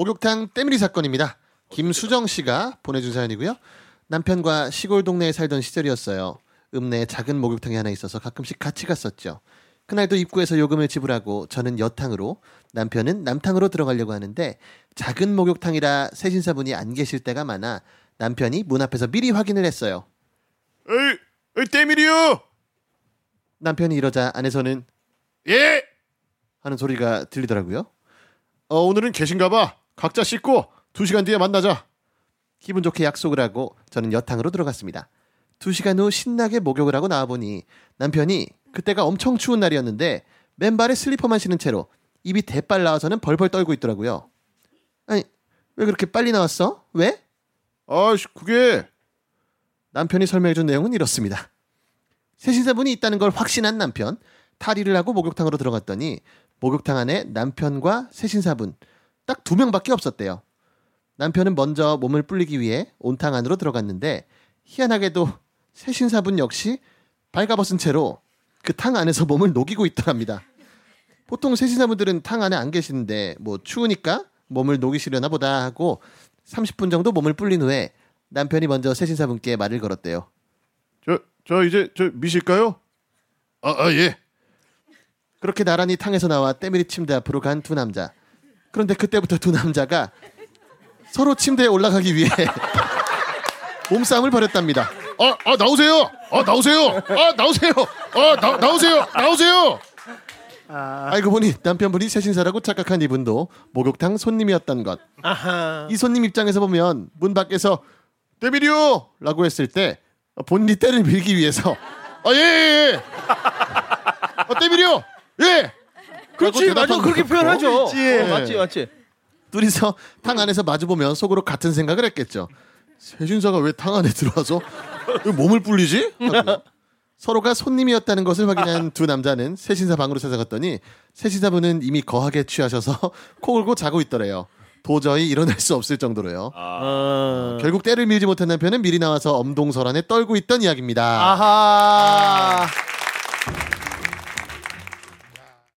목욕탕 때밀이 사건입니다. 김수정 씨가 보내준 사연이고요. 남편과 시골 동네에 살던 시절이었어요. 읍내에 작은 목욕탕이 하나 있어서 가끔씩 같이 갔었죠. 그날도 입구에서 요금을 지불하고 저는 여탕으로 남편은 남탕으로 들어가려고 하는데 작은 목욕탕이라 세신사분이 안 계실 때가 많아 남편이 문 앞에서 미리 확인을 했어요. 에이, 에이 때밀이요. 남편이 이러자 안에서는 예. 하는 소리가 들리더라고요. 어, 오늘은 계신가 봐. 각자 씻고 두 시간 뒤에 만나자. 기분 좋게 약속을 하고 저는 여탕으로 들어갔습니다. 두 시간 후 신나게 목욕을 하고 나와보니 남편이 그때가 엄청 추운 날이었는데 맨발에 슬리퍼만 신은 채로 입이 대빨 나와서는 벌벌 떨고 있더라고요. 아니 왜 그렇게 빨리 나왔어? 왜? 아씨, 그게 남편이 설명해준 내용은 이렇습니다. 세신사분이 있다는 걸 확신한 남편 탈의를 하고 목욕탕으로 들어갔더니 목욕탕 안에 남편과 세신사분 딱 두 명밖에 없었대요. 남편은 먼저 몸을 불리기 위해 온탕 안으로 들어갔는데 희한하게도 세신사분 역시 발가벗은 채로 그 탕 안에서 몸을 녹이고 있더랍니다. 보통 세신사분들은 탕 안에 안 계시는데 뭐 추우니까 몸을 녹이시려나 보다 하고 30분 정도 몸을 불린 후에 남편이 먼저 세신사분께 말을 걸었대요. 저, 저 이제 저 미실까요? 아, 아 예. 그렇게 나란히 탕에서 나와 때밀이 침대 앞으로 간 두 남자. 그런데 그때부터 두 남자가 서로 침대에 올라가기 위해 몸싸움을 벌였답니다. 아, 아 나오세요. 아 나오세요. 아 나오세요. 아 나, 나오세요. 나오세요. 알고 보니 남편분이 세신사라고 착각한 이분도 목욕탕 손님이었던 것. 아하. 이 손님 입장에서 보면 문 밖에서 때밀이요! 라고 했을 때 본인이 때를 밀기 위해서 아 예. 예, 예. 아 때밀이요. 예. 그렇지, 맞아. 그렇게. 표현하죠. 그렇지. 어, 맞지, 맞지. 둘이서 탕 안에서 마주보면 속으로 같은 생각을 했겠죠. 세신사가 왜 탕 안에 들어와서 왜 몸을 불리지? 하고. 서로가 손님이었다는 것을 확인한 두 남자는 세신사 방으로 찾아갔더니 세신사분은 이미 거하게 취하셔서 코 골고 자고 있더래요. 도저히 일어날 수 없을 정도로요. 어. 결국 때를 밀지 못한 남편은 미리 나와서 엄동설안에 떨고 있던 이야기입니다. 아하.